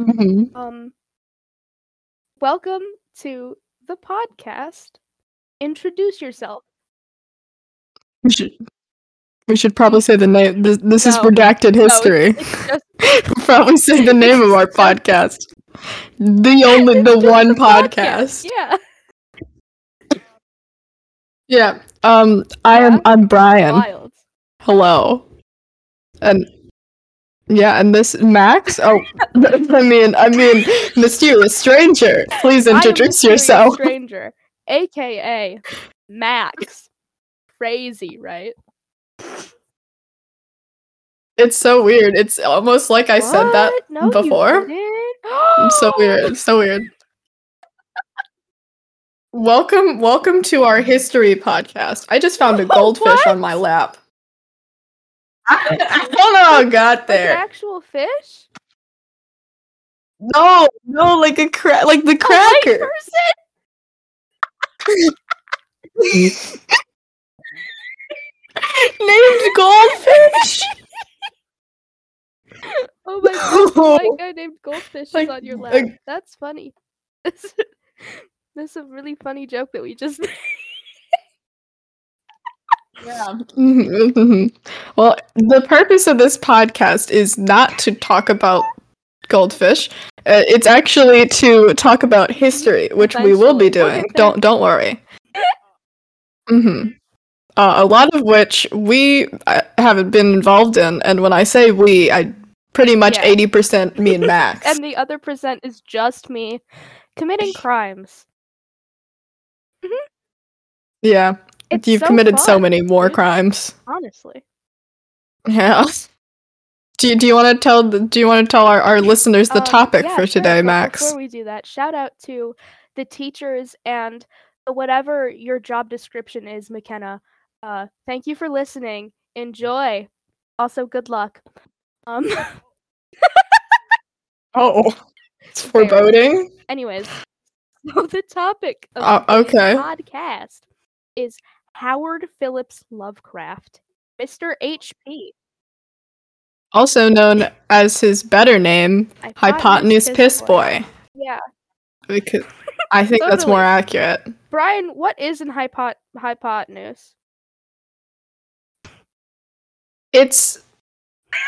Mhm. Um, welcome to the podcast. Introduce yourself. We should we should probably say the name. This, this is No. redacted No, it's- history. it's just probably say the name of our podcast. The only, the one a podcast. Yeah. Yeah. Um. I am. I'm Brian. Wild. Hello. And yeah, and this Max. Oh, I mean, I mean, mysterious stranger. Please introduce yourself. Stranger, aka Max. Crazy, right? It's so weird. It's almost like I said that no, before. So weird. So weird. Welcome, welcome to our history podcast. I just found a goldfish on my lap. I, I don't know how it got Like an there. actual fish? No, no, like a cra- like the cracker. person? Named goldfish. Oh my god, a white guy named Goldfish is Like- on your lap. like- That's funny. Is a really funny joke that we just made. Yeah. Mhm, mhm. Well, the purpose of this podcast is not to talk about goldfish. Uh, it's actually to talk about history, which we will be doing. Don't don't worry. hmm Uh, a lot of which we uh, haven't been involved in, and when I say we, I pretty much Yeah. eighty percent me and Max. and the other percent is just me committing crimes. yeah, It's you've so committed so many more dude, crimes. Honestly. Yeah. Do you, do you want to tell the, do you want to tell our, our listeners the Um, topic yeah, for today, but Max? Before we do that, shout out to the teachers and whatever your job description is, McKenna. Uh, thank you for listening. Enjoy. Also, good luck. Um. Oh, it's foreboding. anyways, so the topic of Uh, okay. podcast is Howard Phillips Lovecraft, Mr. HP. Also known as his better name, Hypotenuse Piss Boy. Yeah, Because I think that's more accurate. Brian, what is an hypot hypotenuse? It's.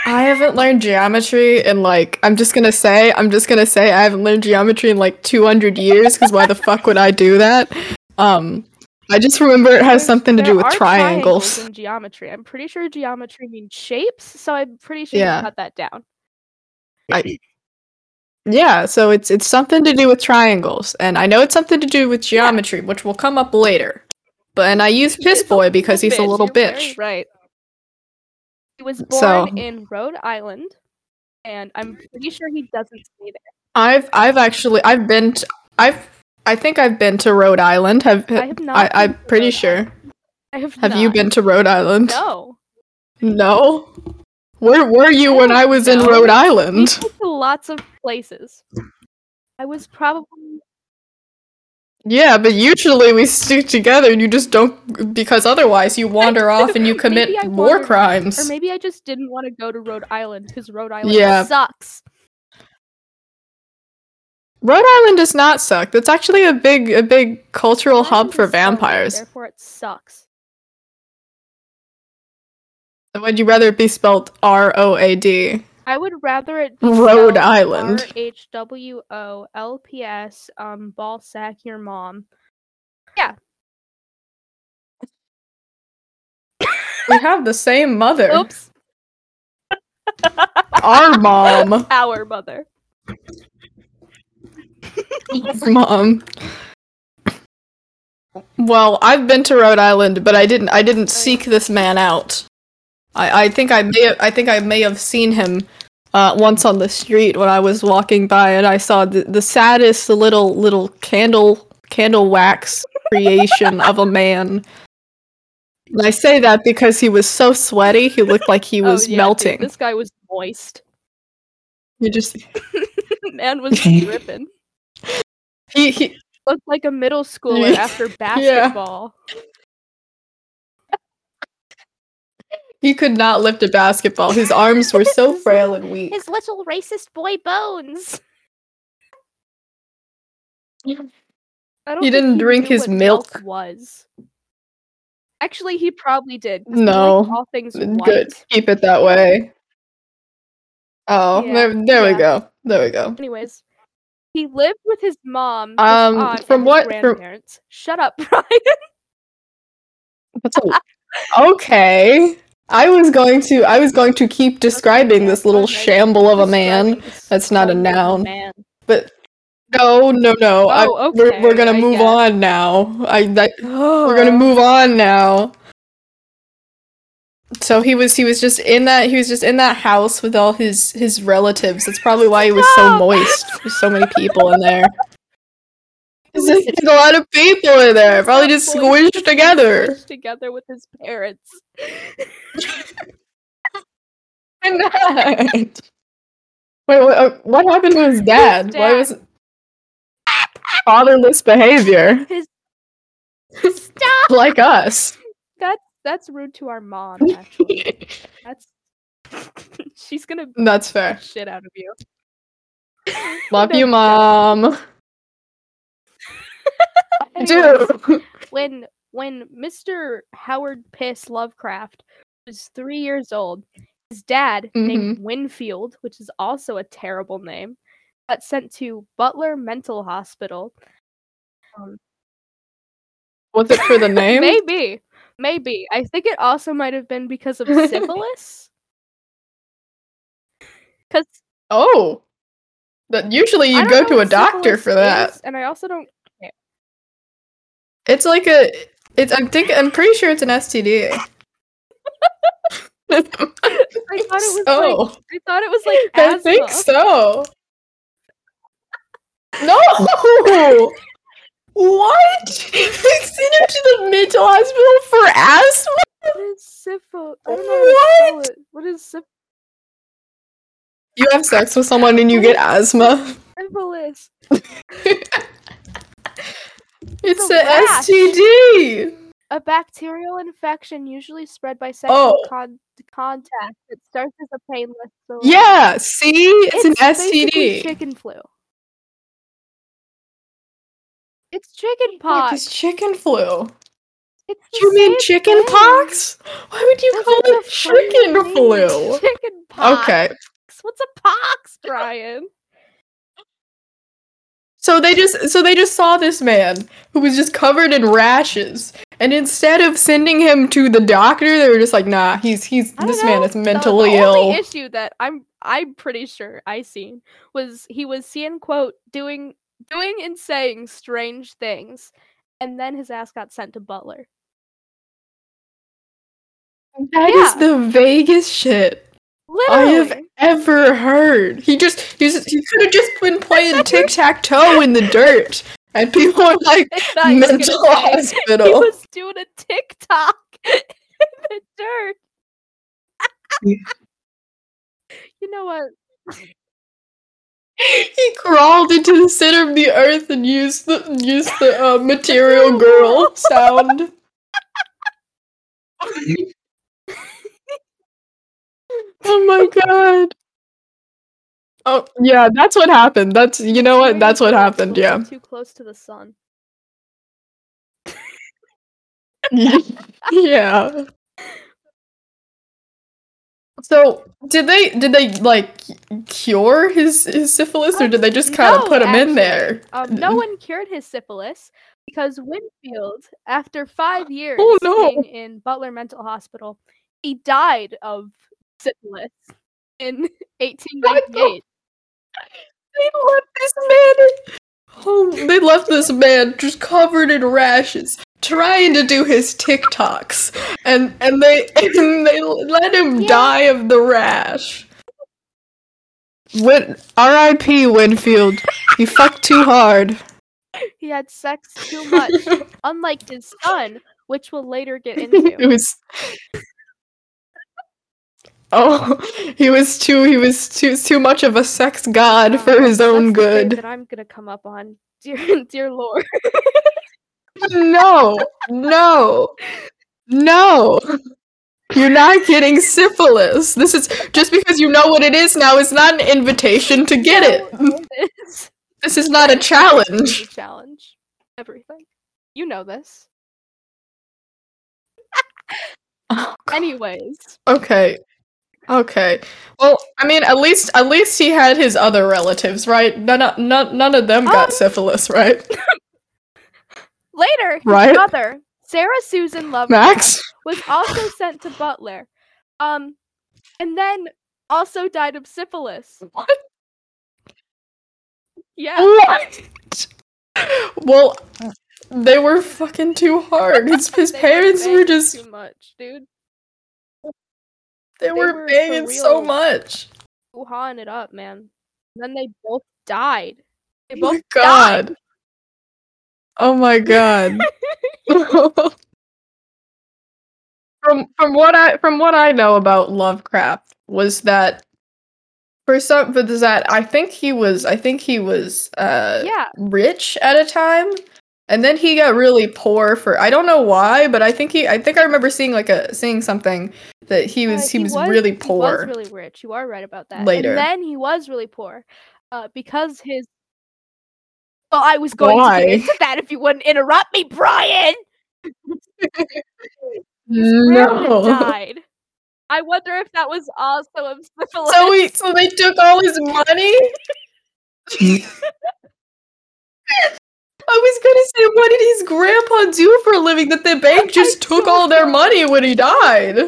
I haven't learned geometry in like. I'm just gonna say. I'm just gonna say I haven't learned geometry in like 200 years. Because why the fuck would I do that? Um, I just remember it has something to do with are triangles. in geometry. I'm pretty sure geometry means shapes, so I'm pretty sure Yeah. you got that down. I, yeah, so it's it's something to do with triangles, and I know it's something to do with geometry, which will come up later. But and I use piss boy because he's a little You're very bitch. right. He was born So- in Rhode Island, and I'm pretty sure he doesn't stay there. I've I've actually I've been to, I've I think I've been to Rhode Island. Have I have not. I, I'm to pretty Rhode sure. Island. I have. Have you been to Rhode Island? No. No. Where were you I when I was in know. Rhode We've Island? been to lots of places. I was probably Yeah, but usually we stick together and you just don't because otherwise you wander off and you commit wandered- crimes. or maybe I just didn't want to go to Rhode Island because Rhode Island Yeah. sucks. Rhode Island does not suck. That's actually a big a big cultural hub for vampires. Therefore, it sucks. Would you rather it be spelled R O A D? I would rather it be Rhode Island. R H W O L P S um ball sack your mom. Yeah. we have the same mother. Oops. Our mom. Our mother. mom. Well, I've been to Rhode Island, but I didn't. I didn't seek this man out. I, I think I may. Have, I think I may have seen him uh, once on the street when I was walking by, and I saw the, the saddest little little candle candle wax creation of a man. And I say that because he was so sweaty, he looked like he Oh, was yeah, dude, melting. this guy was moist. You just Man was dripping. He, he Looked like a middle schooler after basketball. he could not lift a basketball. His arms were so frail and weak. His little racist boy bones. I don't He didn't drink his milk. Was actually he probably did. No. liked all things Good. Keep it that way. Oh, Yeah, there, there yeah. we go. There we go. Anyways, he lived with his mom, his Um, aunt, from what- his from- grandparents. Shut up, Brian. That's a- okay. I was going to I was going to keep describing this little Okay. shamble of a man. That's not a noun. Man. But no, no, no. I- Oh, we're, we're gonna move on now. I that, we're gonna move on now. So he was he was just in that he was just in that house with all his his relatives. That's probably why he was so moist. There's so many people in there. There's a lot of people in there, probably just squished together. together with his parents. Why not? Wait, what, uh, what happened to his dad? Why dad. was fatherless behavior His stop. like us? That's that's rude to our mom. Actually, that's she's gonna That's the fair. shit out of you. Love you, mom. Anyways, Dude. when when Mr. Howard Piss Lovecraft was three years old, his dad, named Mm-hmm. Winfield, which is also a terrible name, got sent to Butler Mental Hospital. Um, Was it for the name? maybe, maybe. I think it also might have been because of syphilis. Because Oh. That usually you go to a doctor for that. and I also don't. It's like a it's I think I'm pretty sure it's an STD. I thought it was so. like I thought it was like I asthma. think so. No! what? Him to hospital for asthma? What is syphilis? I don't know how to spell What? it. What is syph- You have sex with someone and you get asthma. syphilis? It's a a. STD. A bacterial infection usually spread by sexual Oh. con- contact It starts as a painless. sore. Yeah, see? It's, an basically STD. Chicken flu. It's chicken pox. it's chicken flu. The You mean chicken thing. pox? Why would you This call it chicken flu? Chicken pox. Okay. What's a pox, Brian? So they just so they just saw this man who was just covered in rashes, and instead of sending him to the doctor, they were just like, "Nah, he's he's this man know. is The- mentally the, ill." only issue that I'm I'm pretty sure I seen was he was seen quote doing doing and saying strange things, and then his ass got sent to Butler. That is Yeah. the vaguest shit I have ever heard. He just he, just, he could have just been playing tic tac toe in the dirt, and people were like, I thought you were gonna "Mental say He hospital." was doing a TikTok in the dirt. Yeah. you know what? he crawled into the center of the earth and used the used the uh, material girl sound. oh my god. Oh yeah, that's what happened. That's you know what? That's what happened. Yeah. Too close to the sun. yeah. So did they did they like cure his his syphilis or Um, did they just kind of no, put him in there? Um, no one cured his syphilis because Winfield, after five years Oh, no. being in Butler Mental Hospital, he died of syphilis in 1898. They left this man. Oh, they left this man just covered in rashes, trying to do his TikToks, and and they and they let him Yeah. die of the rash. Win- R.I.P. Winfield. You fucked too hard. He had sex too much, unlike his son, which we'll later get it into. was. Oh, he was too. He was too too much of a sex god for his um, that's own good. That I'm gonna come up on, dear, dear Lord. No, no, no. You're not getting syphilis. This is just because you know what it is now. It's not an invitation to get it. No, it is. This is not a challenge. a challenge. Everything. You know this. Oh, Anyways, Okay. Okay. Well, I mean, at least at least he had his other relatives, right? None of, none, none of them got Um, syphilis, right? later, his Right? mother, Sarah Susan Lovecraft, Max? was also sent to Butler. Um, and then also died of syphilis. What? Yeah. What? Well, they were fucking too hard. His, his parents were just too much, dude. They, they were were banging so much. Wuhan it up, man. And then they both died. They Oh both my god. Oh my god. from from what I from what I know about Lovecraft was that for some is that I think he was I think he was uh Yeah. rich at a time and then he got really poor for I don't know why but I think he I think I remember seeing like a seeing something that he was Uh, he, was, really poor. He poor. was really rich. You are right about that. later. And then he was really poor. Uh, because his Well, I was going to Why? get into that if you wouldn't interrupt me, Brian. Grandma no. died. I wonder if that was also of syphilis. So we so they took all his money? I was gonna say, what did his grandpa do for a living that the bank just took all their money when he died?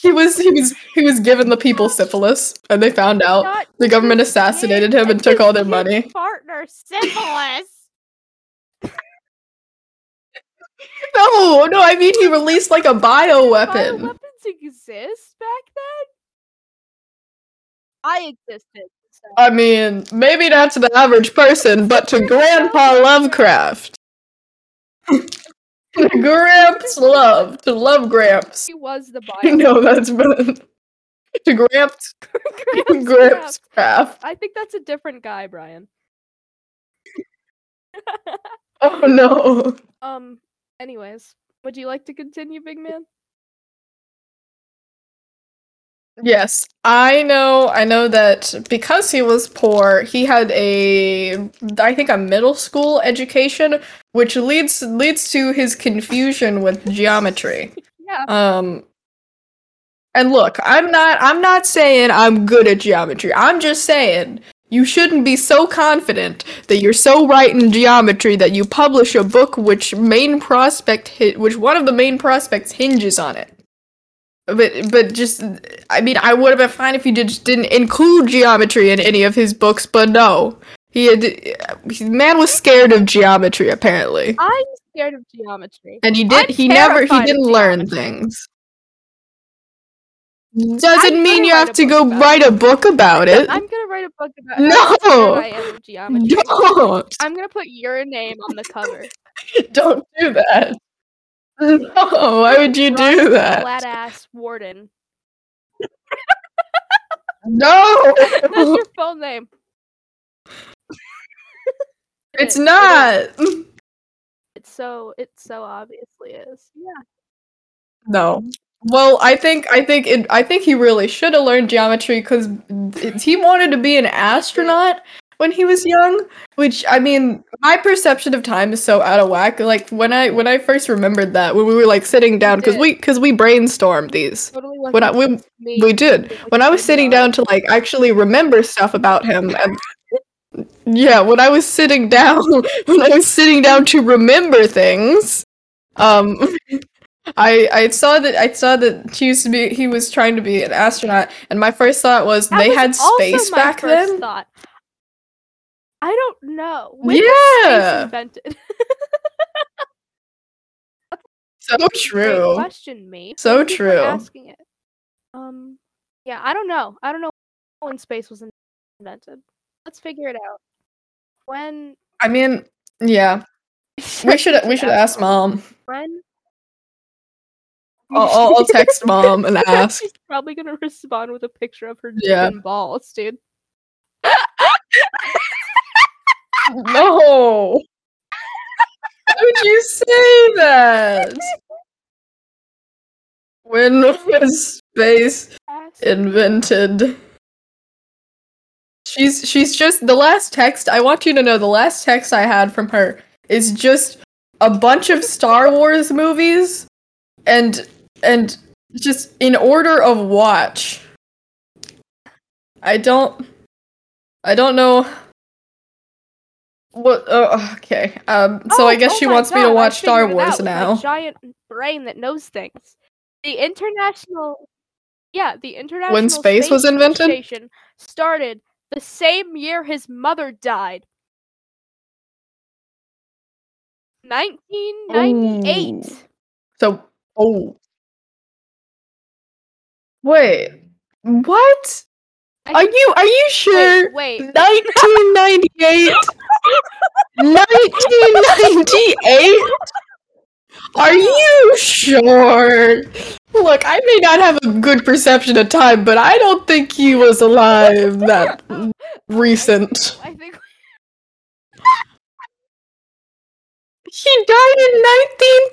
He was he was he was giving the people syphilis, and they found out. The government assassinated him and took all their money. Partner syphilis. No, no, I mean he released like a bio weapon. Bioweapons exist back then. I existed. I mean, maybe not to the average person, but to Grandpa Lovecraft. Gramps love to love Gramps. He was the I bio. know that's been to Gramps Gramps Gramps. Craft. I think that's a different guy, Brian. Oh no. Um. Anyways, would you like to continue, big man? Yes, I know. I know that because he was poor, he had a, I think, a middle school education, which leads leads to his confusion with geometry. Yeah. Um, and look, I'm not. I'm not saying I'm good at geometry. I'm just saying you shouldn't be so confident that you're so right in geometry that you publish a book which main prospect hit, which one of the main prospects hinges on it. But but just I mean I would have been fine if he did, just didn't include geometry in any of his books, but no. He had man was scared of geometry apparently. I'm scared of geometry. And he did I'm he never he didn't learn things. Doesn't I'm mean you have to go write a book about it. I'm gonna write a book about No! how scared I am geometry. Don't I'm gonna put your name on the cover. don't do that. No, why would you do that? Flat ass warden. No, That's your full name. it's it not. It's so it so obviously is. Yeah. No. Well, I think I think it, I think he really should have learned geometry because he wanted to be an astronaut when he was young. Which I mean, my perception of time is so out of whack. Like when I when I first remembered that when we were like sitting down because we because we brainstormed these. Totally When I, we we did when I was sitting down to like actually remember stuff about him and yeah when I was sitting down when I was sitting down to remember things um I I saw that I saw that he used to be he was trying to be an astronaut and my first thought was That they was had space back then Thought. I don't know. When Yeah. invented? so true question, me. So Thank true. Asking it. Um. Yeah, I don't know. I don't know when space was invented. Let's figure it out. When I mean yeah we should we should ask mom When? I'll, I'll, text mom and ask She's probably gonna respond with a picture of her yeah. balls, dude. No. Why would you say that? When was space invented? she's she's just the last text. I want you to know the last text I had from her is just a bunch of Star Wars movies and and just in order of watch. I don't I don't know what uh, okay. Um so Oh, I guess oh she wants me to watch Star Wars out with my now. giant brain that knows things. The international, yeah, the international When space was invented? station started the same year his mother died. 1998. Ooh. So oh Wait. What? Are you are you sure? Wait, wait. 1998 1998 Are you sure? Look, I may not have a good perception of time, but I don't think he was alive that recent. I think He died in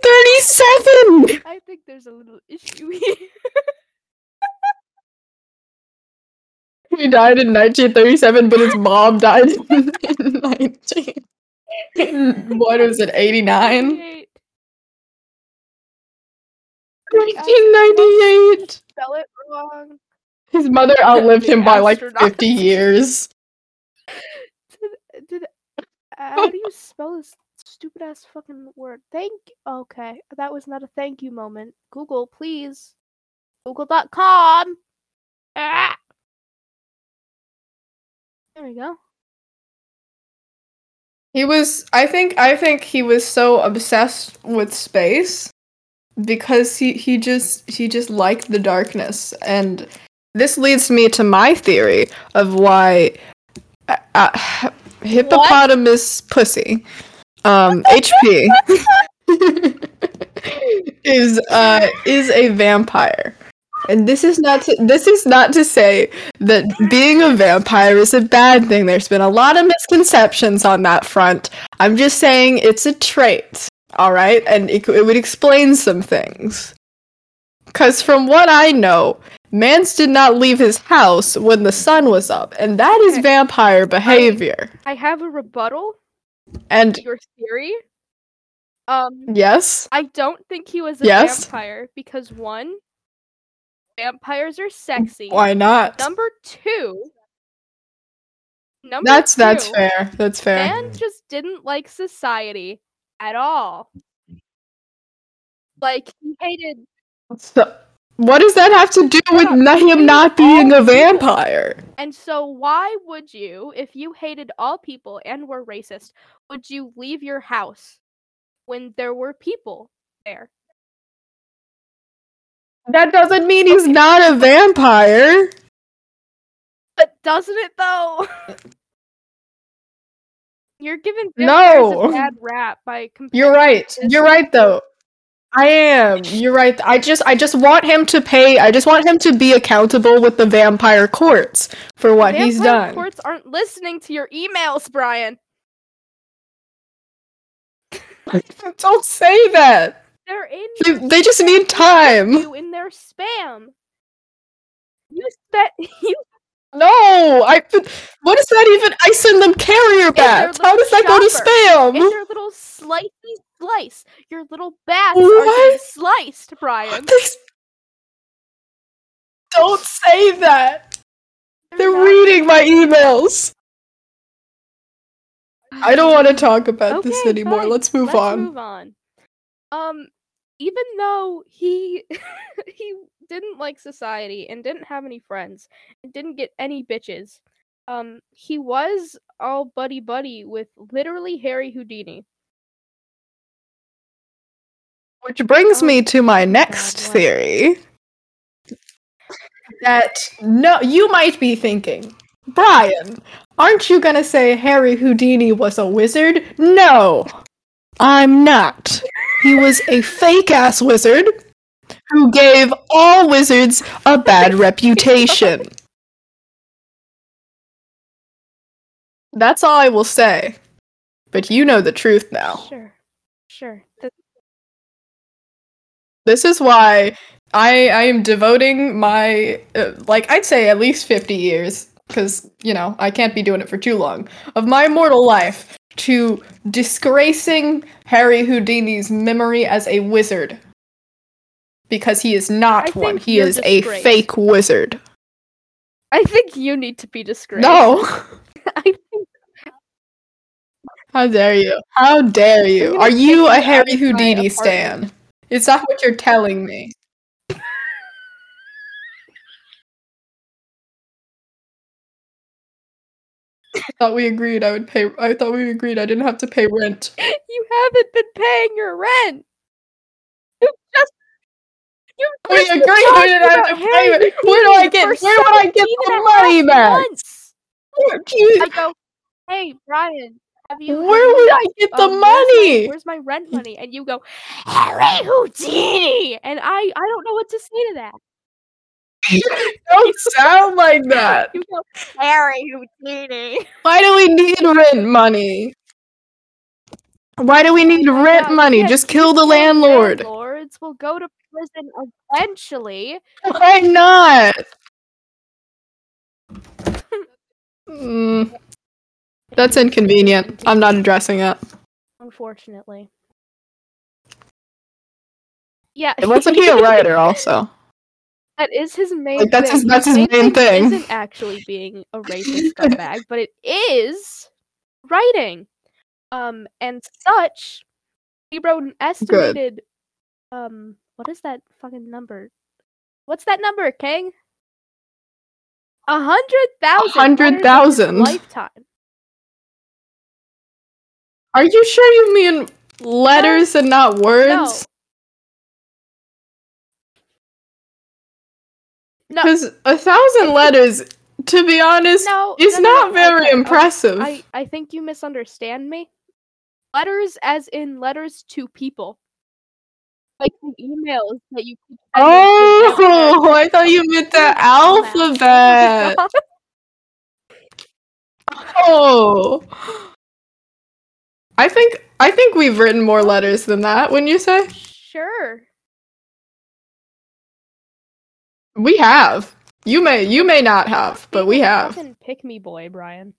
1937. I think there's a little issue here. He died in 1937, but his mom died in 19. What was it, 89? 1998. Spell it wrong. His mother outlived him by like 50 years. Did, did how do you spell this stupid ass fucking word? Thank. Okay, that was not a thank you moment. Google, please. Google.com. Ah. There we go. He was I think I think he was so obsessed with space because he he just he just liked the darkness and this leads me to my theory of why uh, uh, hippopotamus pussy um HP is uh is a vampire. And this is not to, this is not to say that being a vampire is a bad thing. There's been a lot of misconceptions on that front. I'm just saying it's a trait, all right? And it, it would explain some things. Cuz from what I know, Mance did not leave his house when the sun was up, and that is Okay. vampire behavior. I have a rebuttal And to your theory. Um, yes, I don't think he was a Yes? vampire because one, vampires are mm, sexy. why not? Number two. Number That's that's fair. That's fair. Man just didn't like society at all. Like he hated So, what does that have to do with him not being a people. vampire? and so why would you, if you hated all people and were racist, would you leave your house when there were people there? That doesn't mean he's not a vampire. But doesn't it though? You're giving vampires No. a bad rap by You're right. You're right though. I am. You're right. I just I just want him to pay I just want him to be accountable with the vampire courts for what he's Vampire done. courts aren't listening to your emails, Brian. Don't say that. They're in. They, they just need time. You in their spam. You spent you No, I what is that even? I send them carrier bats. How does that go to spam? in your little slicey slice. Your little bats are getting What? sliced, Brian. Don't say that. They're not- reading my emails. I don't want to talk about this anymore. fine. Let's move Let's on. move on. Um, even though he he didn't like society and didn't have any friends and didn't get any bitches, um, he was all buddy buddy with literally Harry Houdini. Which brings Oh, me to my next God, theory. That no, you might be thinking, Brian, aren't you gonna say Harry Houdini was a wizard? No, I'm not. He was a fake ass wizard who gave all wizards a bad reputation. That's all I will say. But you know the truth now. Sure, sure. Th- This is why I I am devoting my uh, like I'd say at least 50 years because you know I can't be doing it for too long, of my mortal life to disgracing Harry Houdini's memory as a wizard. Because he is not one. He is a fake wizard. I think you need to be disgraced. No. I think How dare you? How dare you? Are you a Harry Houdini stan? It's not what you're telling me. thought we agreed I would pay I thought we agreed I didn't have to pay rent. you haven't been paying your rent. You just you We just agreed we didn't have to pay rent. Where do I get where would I get the and a half money back? months. Where, do you- I go, hey Brian, have you? where would I get the um, where's my- money? Where's my rent money? And you go, Harry Houdini, and I I don't know what to say to that. Don't sound like that. You Harry Houdini. Why do we need rent money? Why do we need rent God, money? Just kill the landlord. Landlords will go to prison eventually. Why not? Mm, that's inconvenient. I'm not addressing it. Unfortunately. Yeah, Wasn't he a writer also? That is his main. Like, that's his- that's his main thing. Isn't actually being a racist scumbag, but it is writing. Um, and such. He wrote an estimated. Um, what is that fucking number? What's that number, King? A hundred thousand. hundred of his thousand. Lifetime. Are you sure you mean letters and not words? No, Because a thousand letters, to be honest, no, is no, no, not no, very okay, okay. impressive. I, I think you misunderstand me. Letters as in letters to people. Like the emails that you keep sending to them. Oh, I thought you meant the You're a dumbass. alphabet. Oh. Oh. I think I think we've written more letters than that, wouldn't you say? Sure. We have. You may you may not have, but we have. Pick me boy, Brian.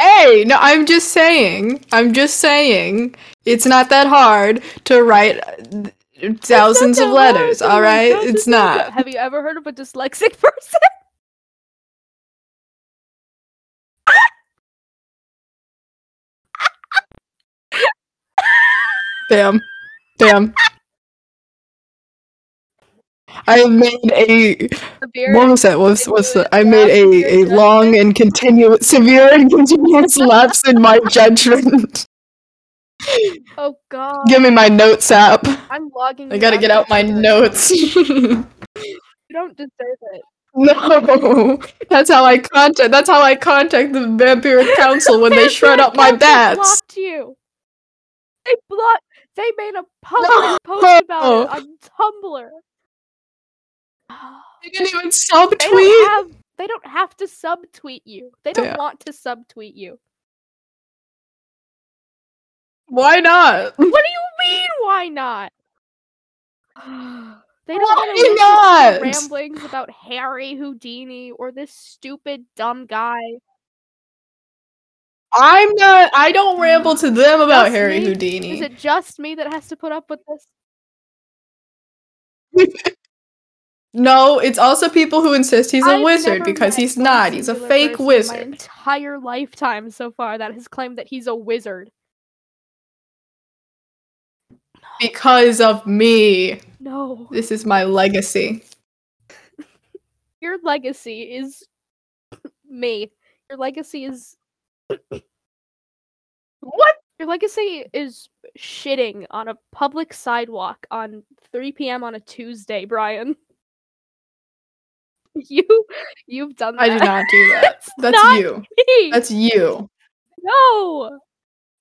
Hey, no, I'm just saying. I'm just saying. It's not that hard to write uh, thousands of letters, all right? to all write right? thousands It's not. Have you ever heard of a dyslexic person? Damn. Damn. I made a Severe what was that? What's the, I made a, a long and continuous severe and continuous lapse in my judgment. Oh god. Give me my notes app. I'm logging. I gotta get out my notes. You don't deserve it. no, that's how I contact. That's how I contact the Vampiric Council when they shred up my bats. Blocked you. They blocked. They made a public No. post about it on Tumblr. They didn't even They subtweet. don't have. They don't have to subtweet you. They don't Damn. want to subtweet you. Why not? What do you mean? Why not? They don't Why want to ramblings about Harry Houdini or this stupid dumb guy. I'm not. I don't ramble to them about Just Harry me? Houdini. Is it just me that has to put up with this? No, it's also people who insist he's a I've wizard because he's not. He's a fake in My wizard. entire lifetime so far that has claimed that he's a wizard. Because of me. No, This is my legacy. your legacy is me. Your legacy is What? your legacy is shitting on a public sidewalk on 3 p.m. on a Tuesday, Brian. You, you've done that. I did not do that. That's you. me. That's you. no.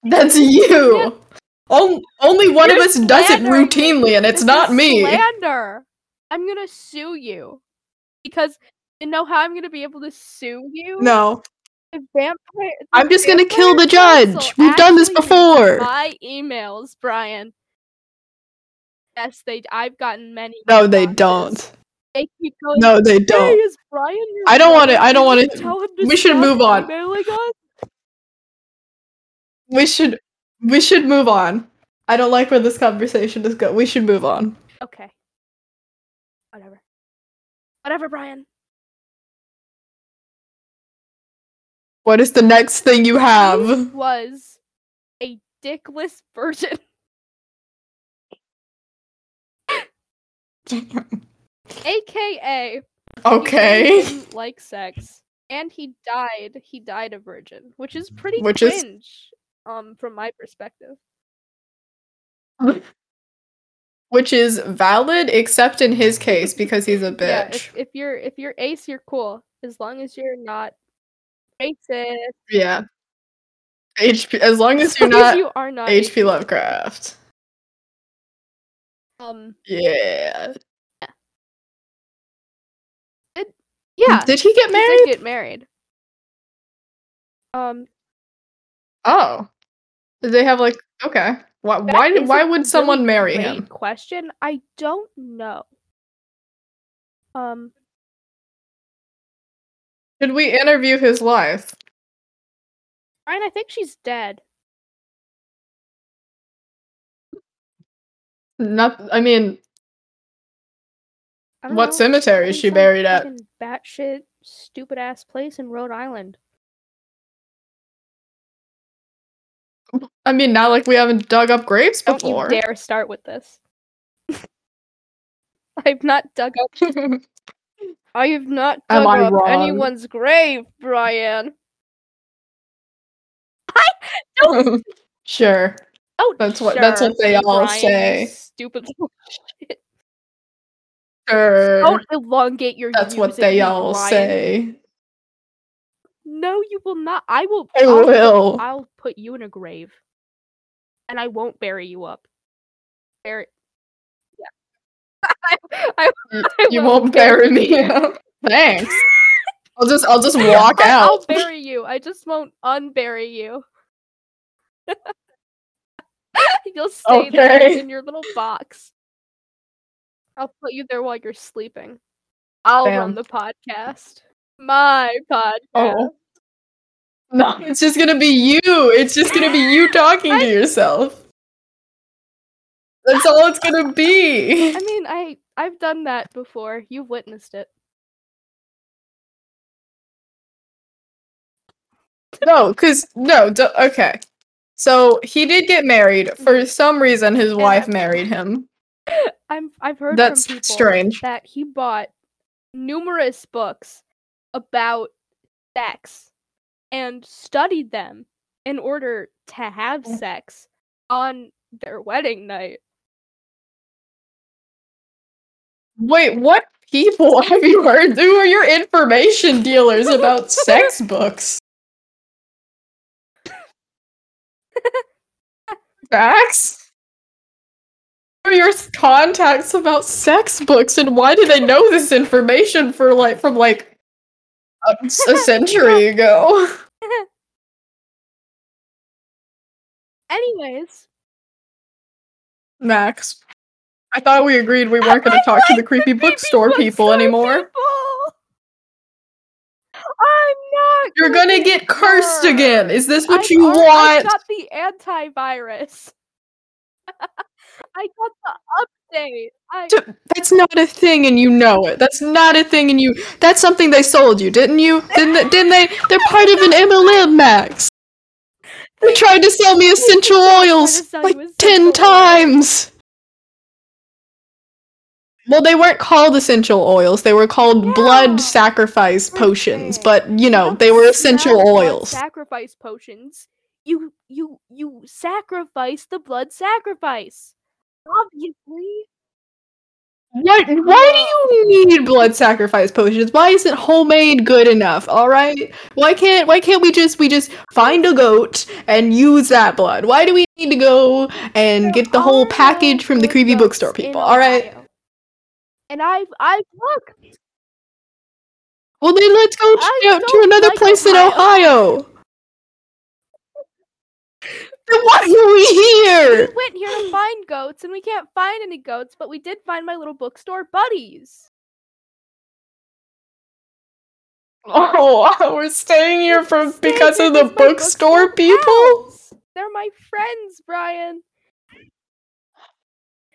That's you. On- only one of You're us does it routinely, and it's This not me. Slander. I'm gonna sue you because you know how I'm gonna be able to sue you. No. The vampire. the I'm just gonna kill the judge. We've done this before. My emails, Brian. Yes, they. I've gotten many. No, they don't. They keep going. No, they don't. is Brian I don't wanna- I don't him to we should move on. We should we should move on. I don't like where this conversation is going. We should move on. Okay. Whatever. Whatever, Brian. What is the next thing you have? was a dickless virgin. AKA okay. like sex. And he died. He died a virgin, which is pretty Which is- um, from my perspective. Which is valid except in his case because he's a Yeah, bitch. if, if you're if you're ace, you're cool. As long as you're not racist. Yeah. HP as long as you're long as not you are not HP Lovecraft. Um Yeah. Yeah. Did he get he married? did get married. Um Oh. Did they have like okay. Why why why would someone really marry him? Question. I don't know. Um Should we interview his wife? Ryan, I think she's dead. Not I mean, I what know, cemetery is she buried at? Batshit stupid ass place in Rhode Island. I mean, not like we haven't dug up graves Don't before. you dare start with this. I've not dug up I have not dug up wrong? anyone's grave, Brian. I sure. Oh, That's what- that's what they all Brian, say. Stupid shit. Sure. Don't elongate your. That's what they all say. No, you will not. I will. I I'll, will. I'll put you in a grave, and I won't bury you up. Bury. Yeah. I, I, Y- I you won't bury me. Thanks. I'll just I'll just walk I- I'll bury you. I just won't unbury you. You'll stay there in your little box. I'll put you there while you're sleeping. I'll run the podcast. My podcast. Oh. No, it's just gonna be you. It's just gonna be you talking to yourself. That's all it's gonna be. I mean, I I've done that before. You've witnessed it. No, because no. D- okay, so he did get married. For mm-hmm. some reason, his wife married him. I'm I've heard That's from people strange. that he bought numerous books about sex and studied them in order to have Mm. sex on their wedding night. Wait, what people have you heard? Who are your information dealers about sex books? Facts? Are your contacts about sex books, and why do they know this information for like from like a, a century ago? Anyways, Max, I thought we agreed we weren't going to talk to the creepy bookstore people anymore. people! I'm not. You're gonna get cursed again. Is this what I've you al- I want? got the antivirus. I got the update. I D- That's not a thing, and you know it. That's not a thing, and you. That's something they sold you, didn't you? Didn't they? Didn't they? They're part of an MLM, Max. They tried to sell me essential oils like ten times. Well, they weren't called essential oils. They were called Yeah. blood sacrifice potions, but you know, they were essential oils. Sacrifice potions. You you you sacrifice the blood sacrifice. Obviously. What? Why do you need blood sacrifice potions? Why isn't homemade good enough? All right. Why can't Why can't we just we just find a goat and use that blood? Why do we need to go and There get the whole package from the creepy bookstore people? All right. And I've I've looked. Well, then let's go out to another like place in Ohio. Why are we here? We went here to find goats and we can't find any goats, but we did find my little bookstore buddies. Oh, we're staying here from Stay because here of the my bookstore people. They're my friends, Brian.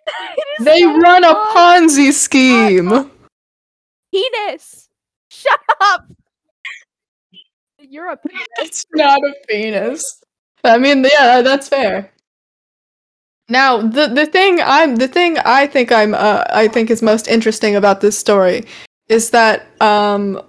They so run a. Ponzi scheme. penis. Shut up. You're a penis. It's not a penis. I mean, yeah, that's fair. Now, the the thing I'm the thing I think I'm uh, I think is most interesting about this story is that um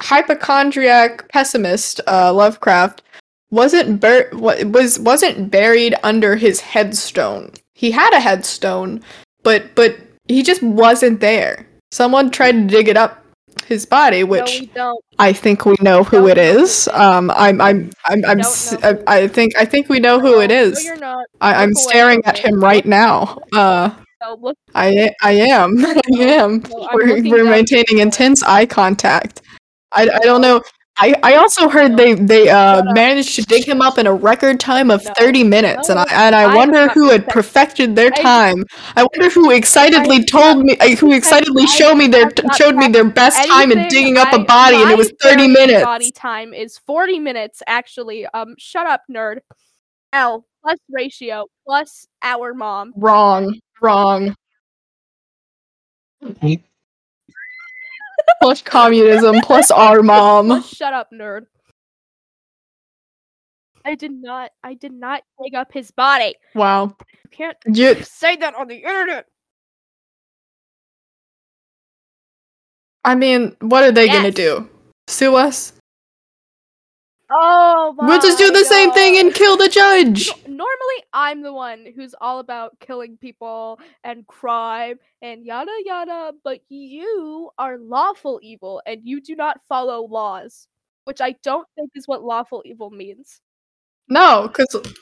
hypochondriac pessimist uh, Lovecraft wasn't bur- wa- was wasn't buried under his headstone. He had a headstone, but but he just wasn't there. Someone tried to dig it up his body, which don't. I think we know who it is. Um, I'm, I'm, I'm, I'm, I, I think, I think we know who it No, is. No, you're not. I, away staring at him right now. Uh, No. I, I am, I am. No, We're, we're maintaining intense eye contact. I, I don't know. I, I also heard they, they uh, managed to dig him up in a record time of No. 30 minutes, and I, and I I wonder have who had perfected their I- time. I wonder who excitedly I- told me, uh, who excitedly I showed me their, showed me their best time in digging up a body, and it was 30 minutes. Body time is 40 minutes, actually. Um, shut up, nerd. L plus ratio plus our mom. Wrong. Wrong. Plus communism plus our mom. Shut up, nerd. I did not. I did not dig up his body. Wow. You can't You, say that on the internet. I mean, what are they gonna do? Sue us? Oh my We'll just do the same thing and kill the judge. No- normally I'm the one who's all about killing people and crime and yada yada, but you are lawful evil and you do not follow laws, which I don't think is what lawful evil means. No, because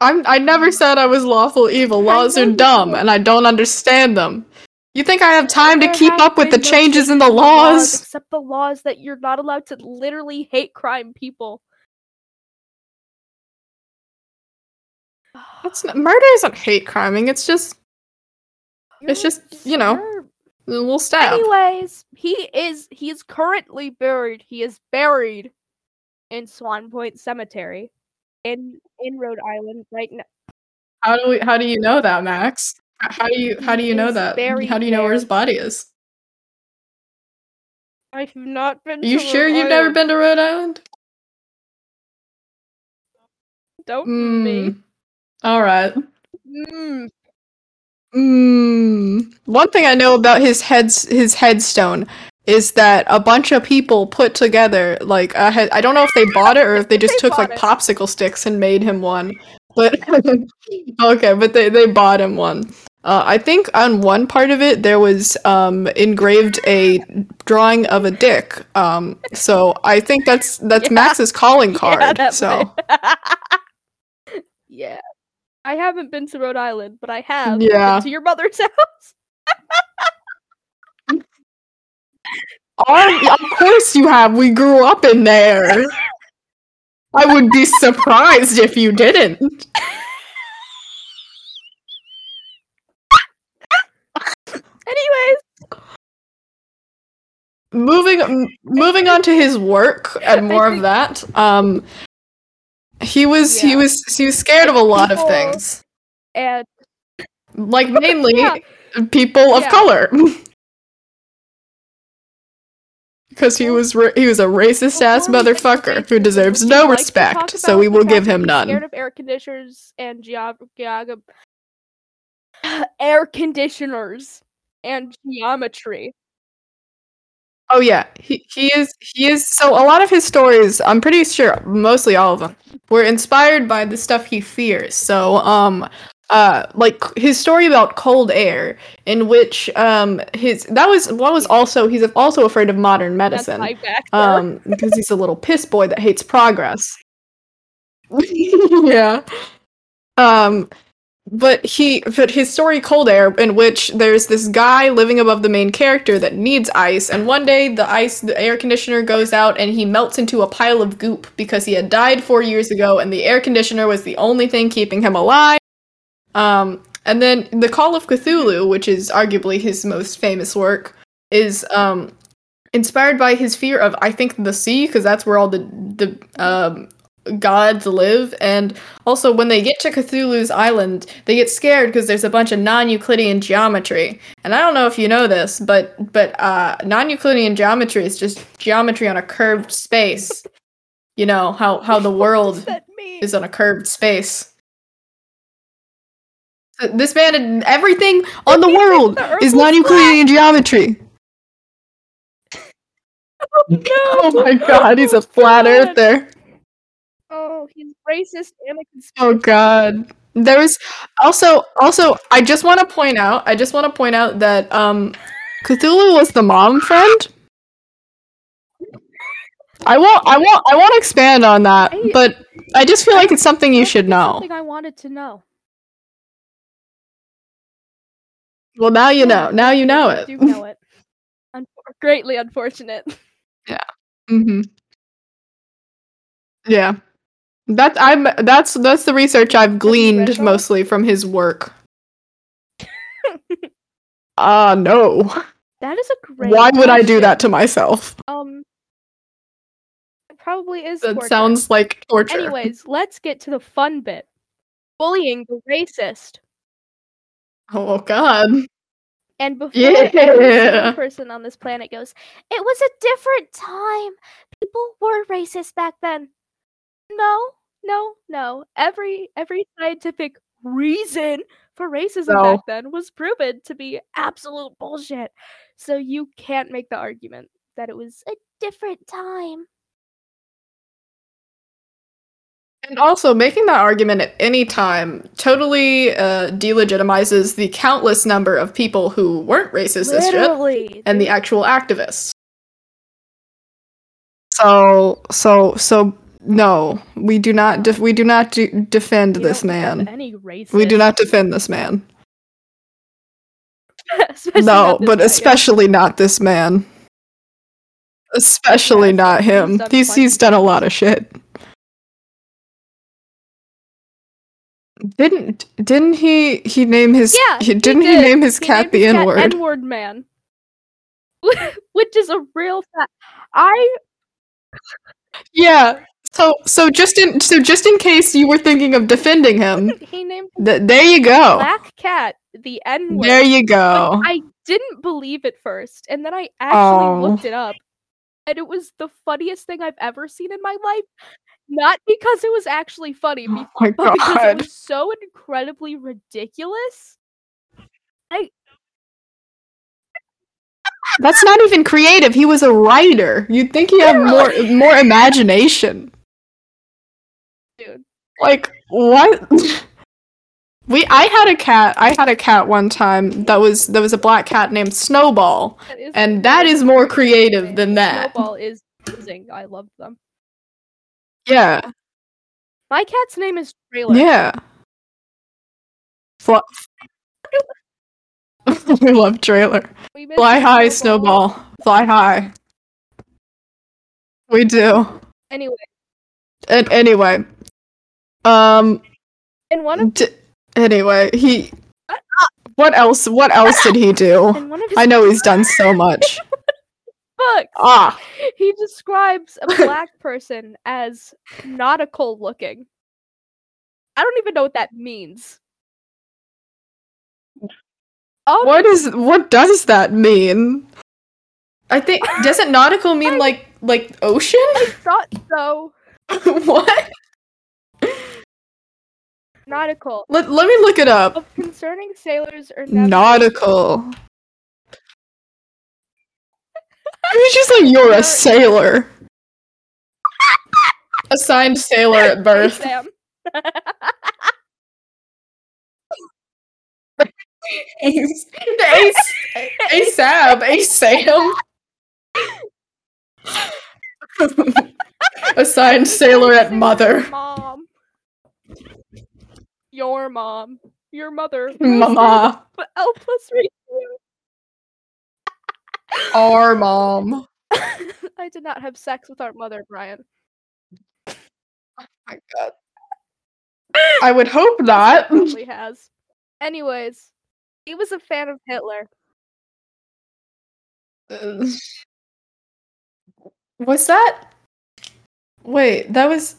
I'm. I never mm. said I was lawful evil. Laws are dumb, and I don't understand them. You think I have time to keep up with the no changes in the changes laws? except the laws that you're not allowed to literally hate crime people. That's not, murder isn't hate criming. It's just It's You're just, you know, sure. a little stab. Anyways, he is he is currently buried. He is buried in Swan Point Cemetery in in Rhode Island right now. How do we? How do you know that, Max? How do you? How do you know that? How do you know where his body is? I have not been. Are you sure Rhode you've never been to Rhode Island? Don't Mm. me. All right. Mm. Mm. One thing I know about his heads, his headstone, is that a bunch of people put together like a head. I don't know if they bought it or if they just They took like it. popsicle sticks and made him one. But okay, but they they bought him one. Uh, I think on one part of it there was um, engraved a drawing of a dick. Um, so I think that's that's Yeah. Max's calling card. Yeah, so yeah. I haven't been to Rhode Island, but I have been Yeah. to your mother's house. Of course you have. We grew up in there. I would be surprised if you didn't. Anyways, Moving m- moving on to his work and more of that. Um he was he was he was scared of a lot of things. and Like mainly Yeah. people of Yeah. color. Because he was ra- he was a racist ass Before we get to motherfucker who deserves no respect. So we will give him none. Scared of air conditioners and geog- geog- air conditioners and geometry. Oh yeah, he he is he is so a lot of his stories, I'm pretty sure mostly all of them were inspired by the stuff he fears. So um uh like his story about cold air in which um his that was what was also he's also afraid of modern medicine. Um because he's a little piss boy that hates progress. yeah. Um but he but his story cold air in which there's this guy living above the main character that needs ice and one day the ice the air conditioner goes out and he melts into a pile of goop because he had died 4 years ago and the air conditioner was the only thing keeping him alive. Um and then the call of cthulhu which is arguably his most famous work is um inspired by his fear of I think the sea because that's where all the the um, gods live. And also when they get to Cthulhu's island they get scared because there's a bunch of non-Euclidean geometry. And I don't know if you know this but but uh, non-Euclidean geometry is just geometry on a curved space. You know how how the world does that mean? is on a curved space. This man and everything on the world the is non-Euclidean geometry. Oh, no. oh my god he's a flat God. earther Oh, he's racist and a conspiracy. Oh god. There was also also I just want to point out I just want to point out that um Cthulhu was the mom friend. I won't I won't I won't expand on that, I- but I just feel like it's something you should know. Something I wanted to know. Well, now you know. Now you know it. do know it. Un- greatly unfortunate. Yeah. hmm Yeah. That I'm that's that's the research I've gleaned mostly from his work. Ah, no. That is a great. Why would I do that to myself? Um, it probably is. That torture. sounds like torture. Anyways, let's get to the fun bit. Bullying the racist. Oh god. And before every Yeah. person on this planet goes, it was a different time. People were racist back then. No, no, no. Every every scientific reason for racism No. back then was proven to be absolute bullshit. So you can't make the argument that it was a different time. And also, making that argument at any time totally uh, delegitimizes the countless number of people who weren't racist as shit Literally. and the actual activists. So, so, so, no, we do not. Def- we do not de- defend you this man. Any racist. We do not defend this man. No, but guy, yeah. especially not this man. Especially Yeah, not he's him. done He's he's done a lot of shit. Didn't didn't he he name his Yeah, he, didn't he did. name his He cat the N word? N-word man. Which is a real fact. I Yeah. So so just in so just in case you were thinking of defending him, he named th- there you go. black cat the N-word. There you go. I didn't believe it first, and then I actually Oh. looked it up, and it was the funniest thing I've ever seen in my life. Not because it was actually funny, Oh but because it was so incredibly ridiculous. I That's not even creative. He was a writer. You'd think he had more more imagination. Dude. Like what? We I had a cat. I had a cat one time that was that was a black cat named Snowball. That is And that is more creative than that. Snowball is amazing. I love them. Yeah. My cat's name is Trailer. Yeah. Fl- we love trailer. We Fly high, Snowball. Fly high. We do. Anyway, And anyway, um, in one of d- anyway, he. What else? What else did he do? in one of his I know he's done so much. books, Ah, he describes a black person as nautical looking. I don't even know what that means. Oh, what is? What does that mean? I think doesn't nautical mean like like ocean? I thought so. what? Nautical. Let, let me look it up. Of concerning sailors or. Nautical. It's just like you're a sailor. Assigned sailor at birth. Hey. Sam. Ace, Ace, ASAP, ASAM. Assigned sailor at mother. Mom. Your mom. Your mother. Mama. But L plus ratio. Our mom. I did not have sex with our mother, Brian. Oh my god. I would hope not. Probably has. Anyways, he was a fan of Hitler. Was that? Wait, that was.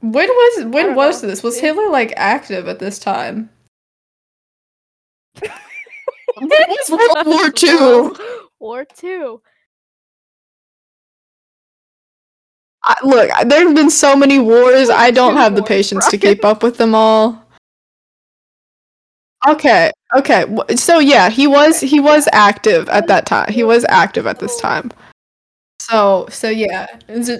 When was when was know. this? Was Hitler like active at this time? When was World War Two? War Two. I, look, there have been so many wars. I don't have the patience to keep up with them all. Okay, okay. So yeah, he was he was active at that time. He was active at this time. So so yeah,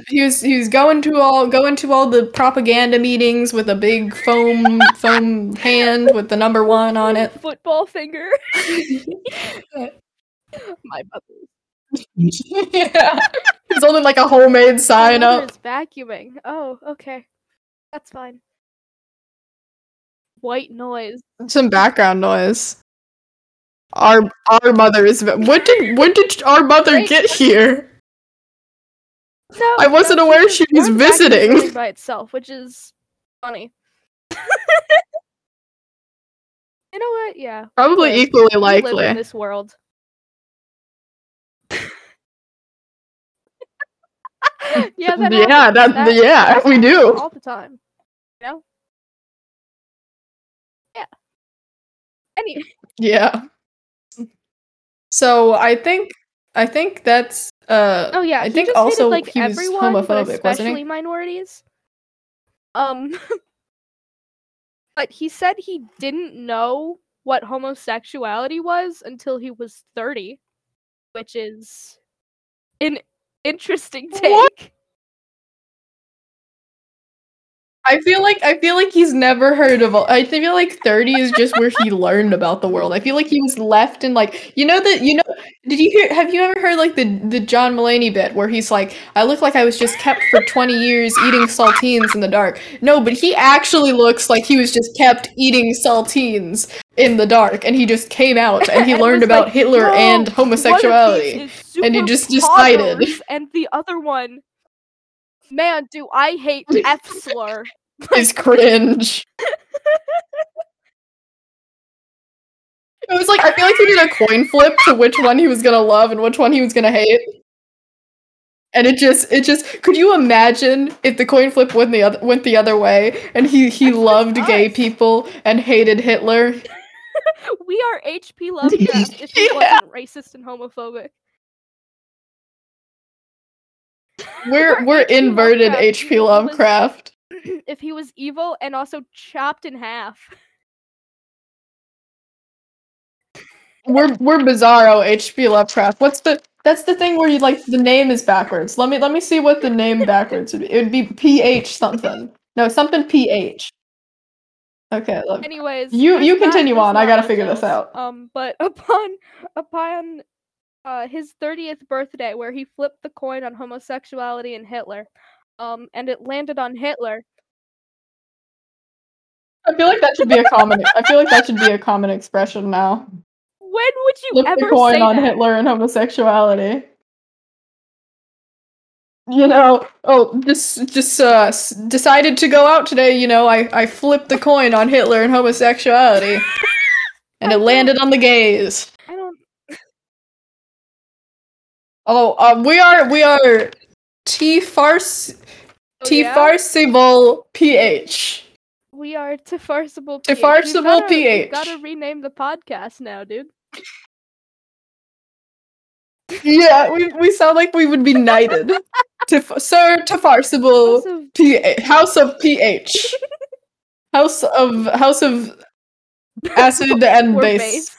he was he was going to all going to all the propaganda meetings with a big foam foam hand with the number one on it. Football finger. My mother. yeah, it's only like a homemade sign up. is vacuuming. Oh, okay. That's fine. White noise. Some background noise. Our our mother is. When did when did our mother Wait, get here? No, I wasn't no, aware she was born back in visiting. By itself, which is funny. you know what? Yeah. Probably live. equally likely. in this world. yeah, that yeah, that, That- yeah, we do. all the time. You know? Yeah. Any Yeah. So I think I think that's uh Oh yeah, I think also hated, like he everyone, homophobic, wasn't especially he? minorities. Um, but he said he didn't know what homosexuality was until he was thirty, which is an interesting take. What? I feel like I feel like he's never heard of. I feel like thirty is just where he learned about the world. I feel like he was left in like you know that you know. Did you hear? Have you ever heard like the the John Mulaney bit where he's like, "I look like I was just kept for twenty years eating saltines in the dark." No, but he actually looks like he was just kept eating saltines in the dark, and he just came out and he learned about like, Hitler "Yo, and one of these homosexuality. and he just decided. and the other one, man, do I hate F slur. is cringe. It was like I feel like he did a coin flip to which one he was gonna love and which one he was gonna hate. And it just it just could you imagine if the coin flip went the other went the other way and he he That's loved gay people and hated Hitler? we are HP Lovecraft if he Yeah. wasn't racist and homophobic. We're we're inverted HP Lovecraft. if he was evil and also chopped in half. We're we're bizarro HP Lovecraft. What's the that's the thing where you like the name is backwards. Let me let me see what the name backwards would be. It would be PH something. No, something PH. Okay, look. Anyways, You- you continue on, I gotta figure this out. Um, but upon upon uh his thirtieth birthday, where he flipped the coin on homosexuality and Hitler, um, and it landed on Hitler. I feel like that should be a common I feel like that should be a common expression now. When would you Flip ever the coin say on that? Hitler and homosexuality. You know, oh, just just uh decided to go out today, you know, I I flipped the coin on Hitler and homosexuality. and it landed on the gays. I don't. Oh, um, we are we are T farce Oh, T farcible PH. We are to farcible. To PH. We've gotta- PH. Gotta rename the podcast now, dude. Yeah, we we sound like we would be knighted. to f- Sir to farcible House of- PH House of PH. House of House of Acid and we're Base.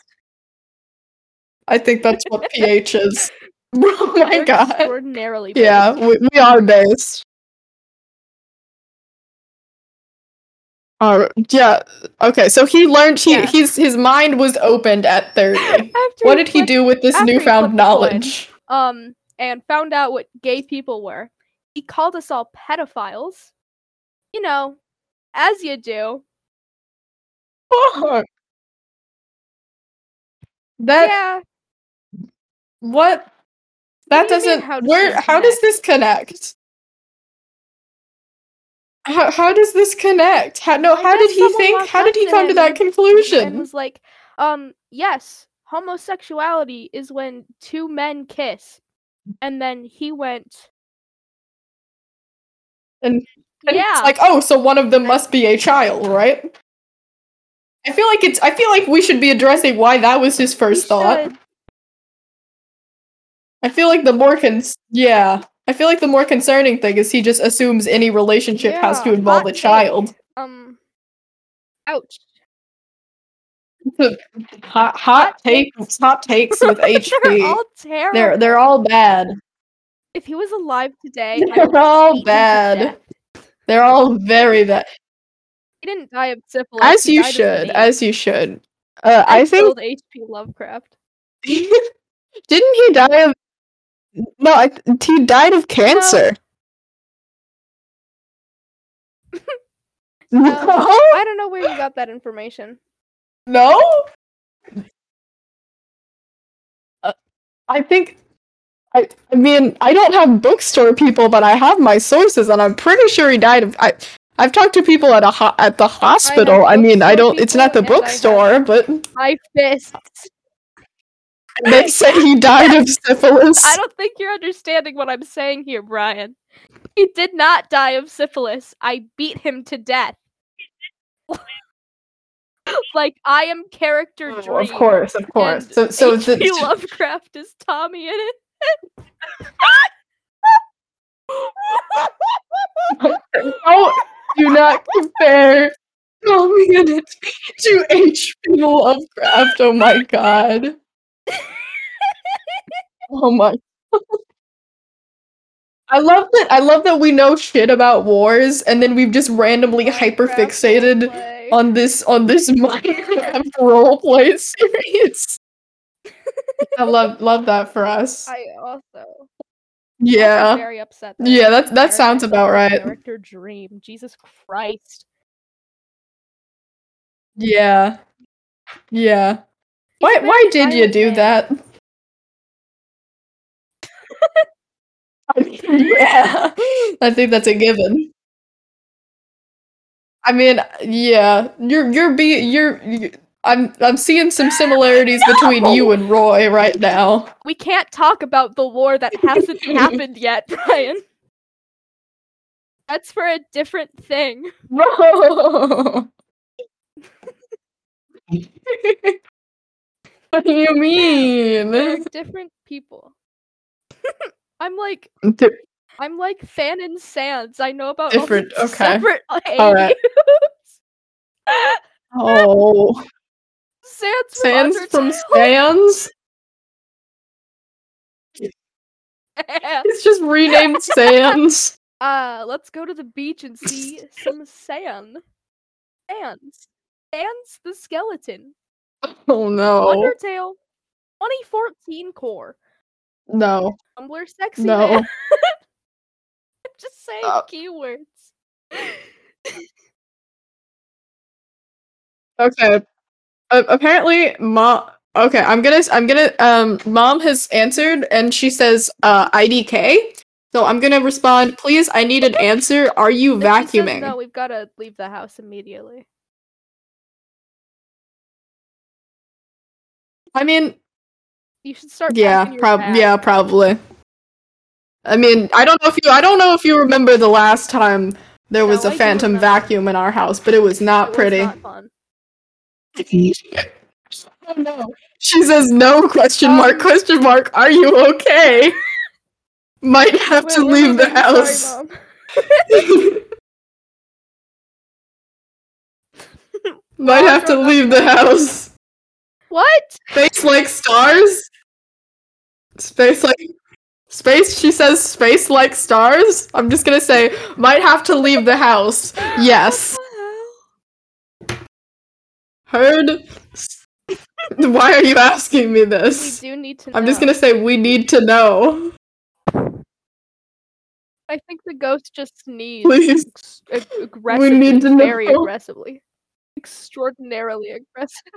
I think that's what PH is. Oh my We're god. Extraordinarily. Based. Yeah, we, we are based. Alright, yeah. Okay, so he learned he Yeah. he's his mind was opened at 30. What did he do with this newfound coin. knowledge? Um, and found out what gay people were. He called us all pedophiles. You know, as you do. Fuck. That yeah. what that do doesn't how does where this how does this connect? How, how does this connect? How no, I how did he think? How did he come to that And conclusion? was like, um, yes, homosexuality is when two men kiss. and then he went. And And yeah, It's like, oh, so one of them must be a child, right? I feel like it's. I feel like we should be addressing why that was his we first thought. should. I feel like the more cons. Yeah, I feel like the more concerning thing is he just assumes any relationship has to involve a child. Um, ouch. Hot, hot takes. Hot takes with They're HP. all terrible. They're they're all bad. If he was alive today, They're all beat him to bad. They're all very bad. He didn't die of syphilis. As you should. As you should. Uh, I think killed H.P. Lovecraft. Didn't he die of? No, I, he died of cancer. No, I don't know where you got that information. no. Uh, I think. I, I mean, I don't have bookstore people, but I have my sources, and I'm pretty sure he died of. I, I've talked to people at a ho- at the hospital. I, mean, I don't. It's not the people, and I have- bookstore, but My fists. They say he died of syphilis. I don't think you're understanding what I'm saying here, Brian. He did not die of syphilis. I beat him to death. like I am character Oh, of course, of course. So, so H.P. the, Lovecraft is TommyInnit. Don't do not compare TommyInnit to H.P. Lovecraft. Oh my god. Oh my. I love that. I love that we know shit about wars, and then we've just randomly hyper fixated on this on this Minecraft roleplay series. I love love that for us. I also Yeah. very upset. that Yeah, that- that sounds about right. Character Dream. Jesus Christ. Yeah. Yeah. Why why did you do that? I yeah. I think that's a given. I mean, yeah. You're you're be you're you, I'm I'm seeing some similarities between you and Roy right now. We can't talk about the war that hasn't happened yet, Brian. That's for a different thing. Bro. what do you mean? We're different people. I'm like Di- I'm like Fan and Sands. I know about Different, all okay. separate Alright. Oh, Sands from Sands from Undertale. Sands. It's just renamed Sands. uh, let's go to the beach and see some sand. Sands. Sands the skeleton. Oh no, Undertale 2014 core. no, Tumblr sexy no. Just saying Uh. keywords. Okay. Uh, apparently, mom. Okay, I'm gonna. I'm gonna. Um, mom has answered, and she says, "Uh, IDK." So I'm gonna respond. Please, I need an answer. Are you If vacuuming? no, we've got to leave the house immediately. I mean, You should start. yeah, packing your prob. Yeah, probably. I mean, I don't know if you. I don't know if you remember the last time there was No, a I phantom vacuum in our house, but it was It not was pretty. not fun. Oh no. She says no question mark Um, question mark. Are you okay? Might have to We're- we're leave the moving, sorry, house. Mom. Might have to leave the house. What? Space like stars? Space like Space she says space like stars? I'm just gonna say might have to leave the house. Yes. What the hell? Heard Why are you asking me We this? do need to. I'm just gonna say we need to know. I think the ghost just sneezed. Please. ex- ag- aggressively, need to very know. aggressively, extraordinarily aggressive.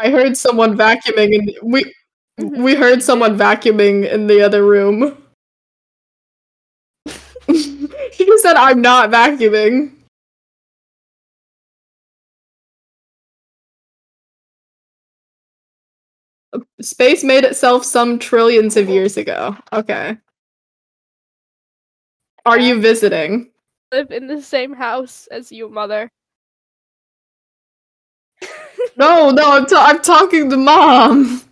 I heard someone vacuuming and we Mhm, we heard someone vacuuming in the other room. he just said I'm not vacuuming. Space made itself some trillions of years ago. Okay. Are you visiting? Live in the same house as you, mother. No, no, I'm, ta- I'm talking to mom.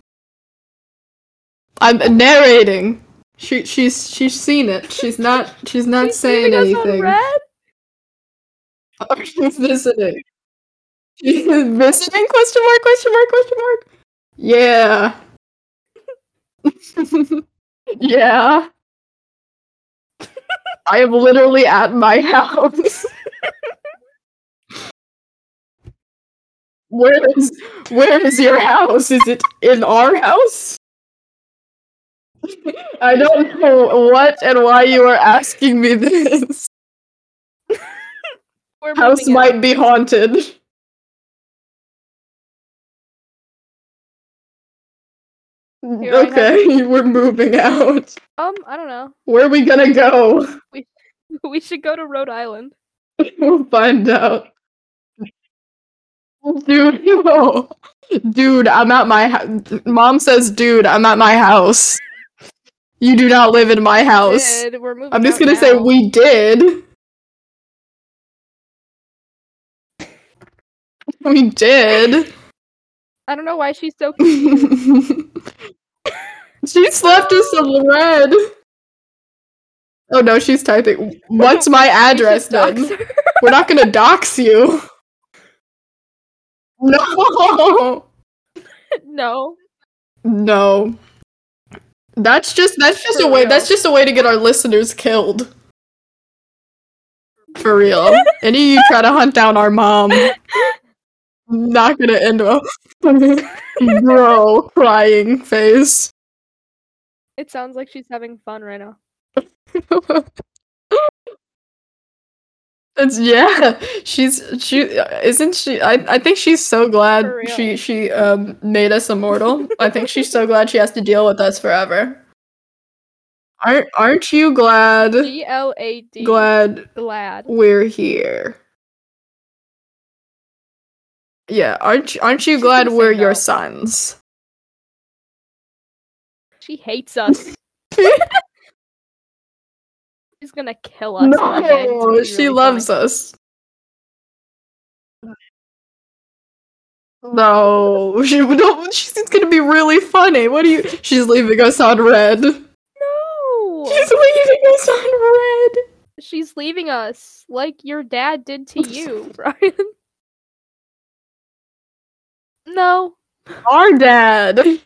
I'm narrating. She she's she's seen it. She's not she's not She's saying leaving us on anything. Oh, she's visiting. She's visiting? Question mark? Question mark? Question mark? Yeah. yeah. I am literally at my house. Where is where is your house? Is it in our house? I don't know what and why you are asking me this. House might out. be haunted. Here, I have- Okay, we're moving out. Um, I don't know. Where are we gonna go? We We should go to Rhode Island. we'll find out. Dude, no. Dude, I'm at my house. Mom says, dude, I'm at my house. You do not live in my house. Moving I'm just gonna say we did. We did. I don't know why she's so she's left us on red. Oh no, she's typing. What's my address then? We're not gonna dox you. No. no. No. That's just that's just For a way real. that's just a way to get our listeners killed. For real. Any of you try to hunt down our mom. Not gonna end well. Bro, crying face. It sounds like she's having fun right now. It's yeah. She's she isn't she I, I think she's so glad she she um made us immortal. I think she's so glad she has to deal with us forever. Aren't aren't you glad G L A D. glad Glad. we're here? Yeah, aren't you- aren't you She's glad we're your no. sons? She hates us. She's gonna kill us. one day, it's gonna No, she really loves funny. us. Oh, no, she no, she's gonna be really funny. What do you? She's leaving us on red. No, she's leaving us on red. She's leaving us like your dad did to you, Brian. No. Our dad.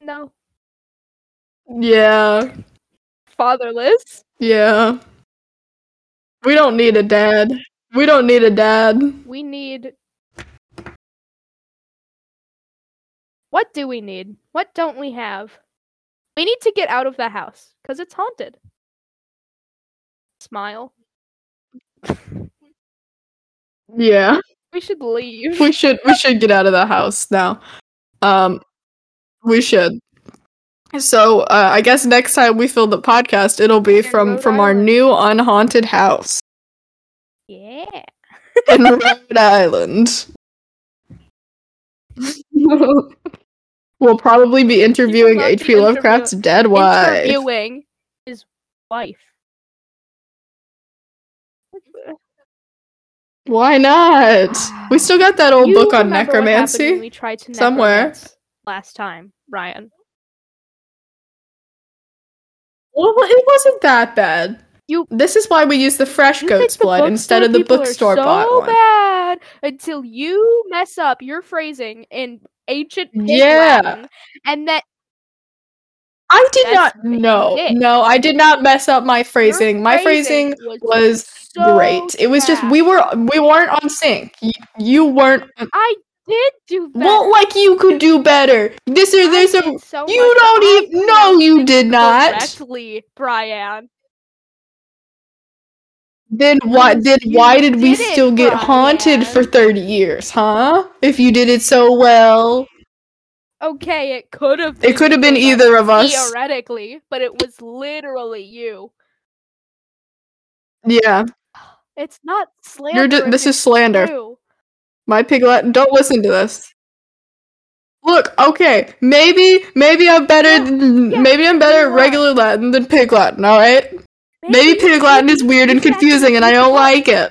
No. Yeah, Fatherless. yeah. We don't need a dad. We don't need a dad. We need. What do we need? What don't we have? We need to get out of the house because it's haunted. Smile. Yeah. We should leave. we should we should get out of the house now. Um, we should. So uh, I guess next time we film the podcast, it'll be In from Rhode from our new unhaunted house Yeah. in Rhode Island. we'll probably be interviewing H.P. Lovecraft's interview- dead wife. Interviewing his wife. Why not? We still got that old You book on remember what happened when necromancy. We tried to somewhere. last time, Ryan. Well, it wasn't that bad. You- This is why we use the fresh goat's the blood instead of the bookstore so bought one. bad until you mess up your phrasing in ancient Yeah. Latin, and that I did not. you No, no, I did not mess up my your phrasing. My phrasing was, was so great. It was just we were we weren't on sync. You, you weren't. I did do better. Well, like you could do better. This is I there's a. so You don't even. No, you did not. Correctly, Brian. Then why? Then You why did we did it, still get haunted for thirty years, huh? If you did it so well, Okay, it could have. it could have been either of us. theoretically, but it was literally you. Yeah, It's not slander. this is slander. true. My piglet. Don't listen to this. Look, okay, maybe maybe I'm better. Yeah, yeah, maybe I'm better at regular Latin than Pig Latin. All right. Maybe Pig Latin is weird and confusing, and I don't like it.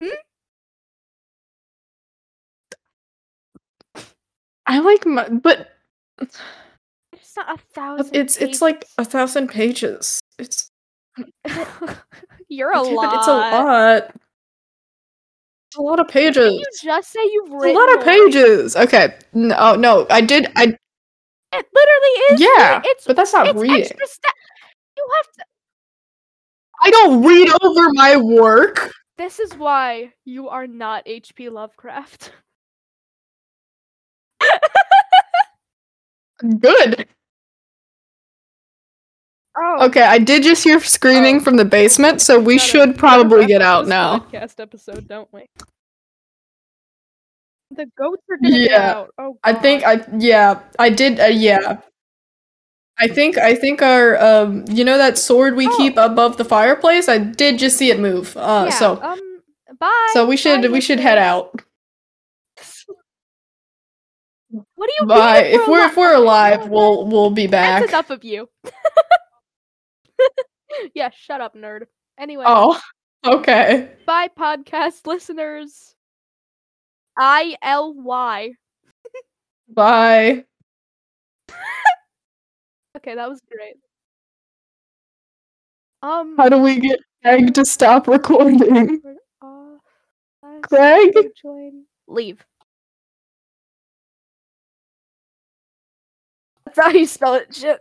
Hmm? I like my, but It's not a thousand. it's it's like a thousand pages. It's You're a okay, lot. it's a lot. A lot of pages. Didn't you just say you've It's a lot of pages. Okay. No, oh, no, I did. I It literally is. yeah, it's but that's not it's reading. extra sta- You have to. I don't read over my work. This is why you are not H.P. Lovecraft. Good. Oh. Okay, I did just hear screaming Oh. from the basement, so we should probably get out now. Podcast episode, don't we? The goats are gonna get Yeah, out. Oh, I think I yeah, I did uh, yeah. I think I think our um you know that sword we Oh. keep above the fireplace? I did just see it move. Uh yeah, so um, bye. so we should Bye, we should head out. What do you Bye. If we're if we're alive, we'll we'll be That's back. enough of you. yeah, shut up, nerd. Anyway, Oh. Okay. bye, podcast listeners. I L Y. Bye. Okay, that was great. Um, How do we get Craig to stop recording? uh, uh, Craig? join. Leave. That's how you spell it. Shit.